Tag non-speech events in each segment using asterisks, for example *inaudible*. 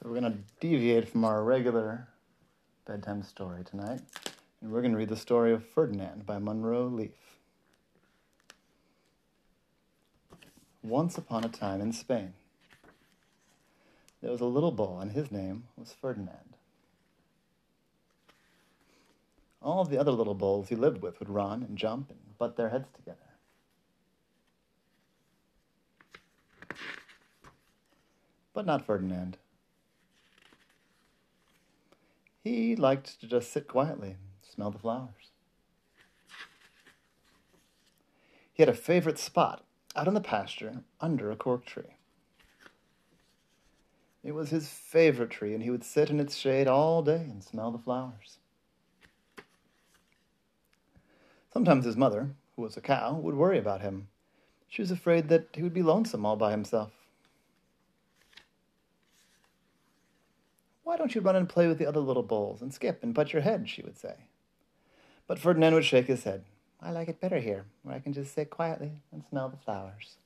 So we're going to deviate from our regular bedtime story tonight, and we're going to read the story of Ferdinand by Munro Leaf. Once upon a time in Spain, there was a little bull, and his name was Ferdinand. All the other little bulls he lived with would run and jump and butt their heads together. But not Ferdinand. He liked to just sit quietly and smell the flowers. He had a favorite spot out in the pasture under a cork tree. It was his favorite tree, and he would sit in its shade all day and smell the flowers. Sometimes his mother, who was a cow, would worry about him. She was afraid that he would be lonesome all by himself. Why don't you run and play with the other little bulls and skip and butt your head? she would say. But Ferdinand would shake his head. I like it better here, where I can just sit quietly and smell the flowers.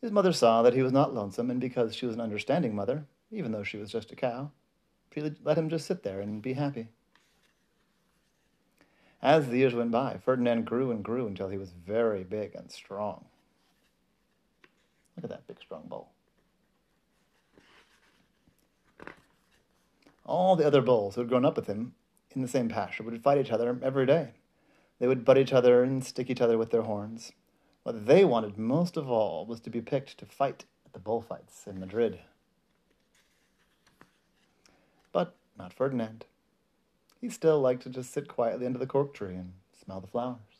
His mother saw that he was not lonesome, and because she was an understanding mother, even though she was just a cow, she let him just sit there and be happy. As the years went by, Ferdinand grew and grew until he was very big and strong. Look at that big, strong bull. All the other bulls who had grown up with him in the same pasture would fight each other every day. They would butt each other and stick each other with their horns. What they wanted most of all was to be picked to fight at the bullfights in Madrid. But not Ferdinand. He still liked to just sit quietly under the cork tree and smell the flowers.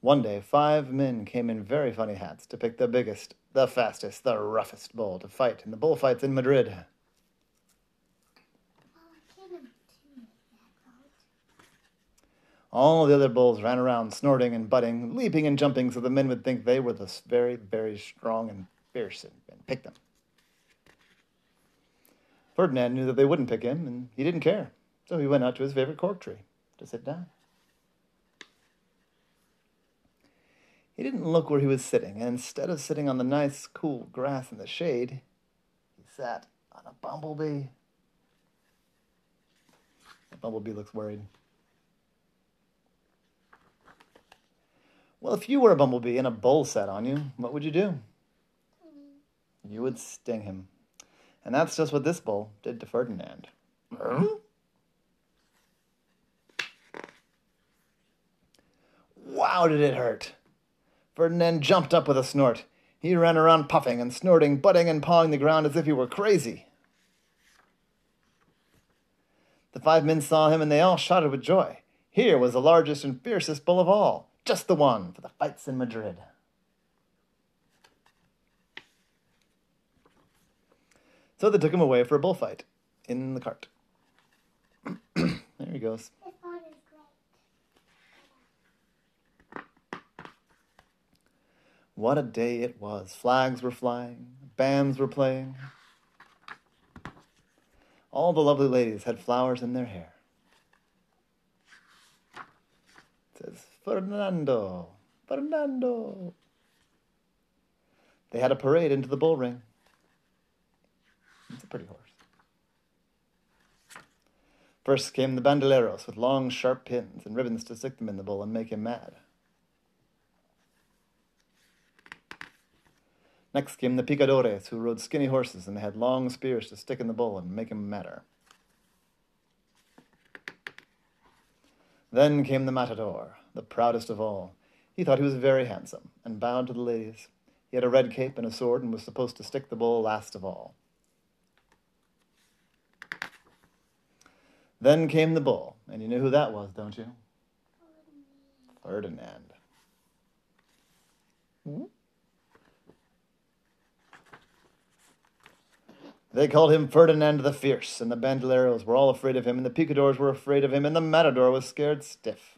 One day, five men came in very funny hats to pick the biggest, the fastest, the roughest bull to fight in the bullfights in Madrid. All the other bulls ran around, snorting and butting, leaping and jumping, so the men would think they were the very, very strong and fierce and, pick them. Ferdinand knew that they wouldn't pick him, and he didn't care, so he went out to his favorite cork tree to sit down. He didn't look where he was sitting, and instead of sitting on the nice, cool grass in the shade, he sat on a bumblebee. The bumblebee looks worried. Well, if you were a bumblebee and a bull sat on you, what would you do? Mm-hmm. You would sting him. And that's just what this bull did to Ferdinand. Mm-hmm. Wow, did it hurt! Ferdinand jumped up with a snort. He ran around puffing and snorting, butting and pawing the ground as if he were crazy. The five men saw him and they all shouted with joy. Here was the largest and fiercest bull of all, just the one for the fights in Madrid. So they took him away for a bullfight in the cart. *clears throat* there he goes. What a day it was. Flags were flying, bands were playing. All the lovely ladies had flowers in their hair. It says, Fernando, Fernando. They had a parade into the bull ring. It's a pretty horse. First came the bandoleros with long, sharp pins and ribbons to stick them in the bull and make him mad. Next came the picadores, who rode skinny horses and they had long spears to stick in the bull and make him madder. Then came the matador, the proudest of all. He thought he was very handsome and bowed to the ladies. He had a red cape and a sword and was supposed to stick the bull last of all. Then came the bull, and you know who that was, don't you? Ferdinand. They called him Ferdinand the Fierce, and the bandoleros were all afraid of him, and the picadors were afraid of him, and the matador was scared stiff.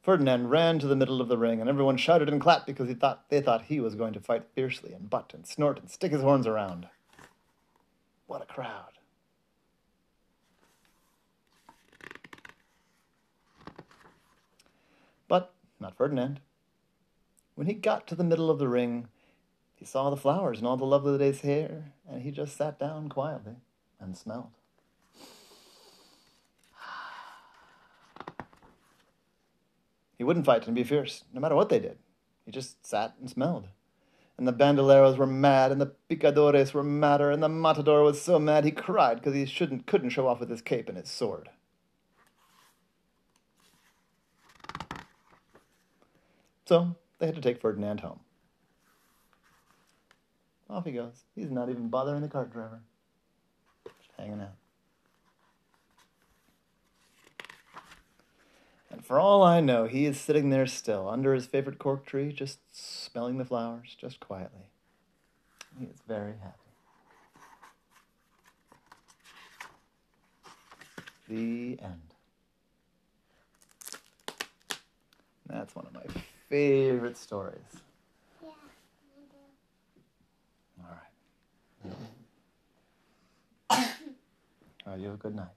Ferdinand ran to the middle of the ring, and everyone shouted and clapped because he thought they thought he was going to fight fiercely and butt and snort and stick his horns around. What a crowd! But not Ferdinand. When he got to the middle of the ring, he saw the flowers and all the lovely day's here, and he just sat down quietly and smelled. He wouldn't fight and be fierce, no matter what they did. He just sat and smelled. And the bandoleros were mad, and the picadores were madder, and the matador was so mad he cried because he shouldn't, couldn't show off with his cape and his sword. So they had to take Ferdinand home. Off he goes. He's not even bothering the cart driver. Just hanging out. And for all I know, he is sitting there still, under his favorite cork tree, just smelling the flowers, just quietly. He is very happy. The end. That's one of my favorite stories. Yeah. All right. *coughs* All right, you have a good night.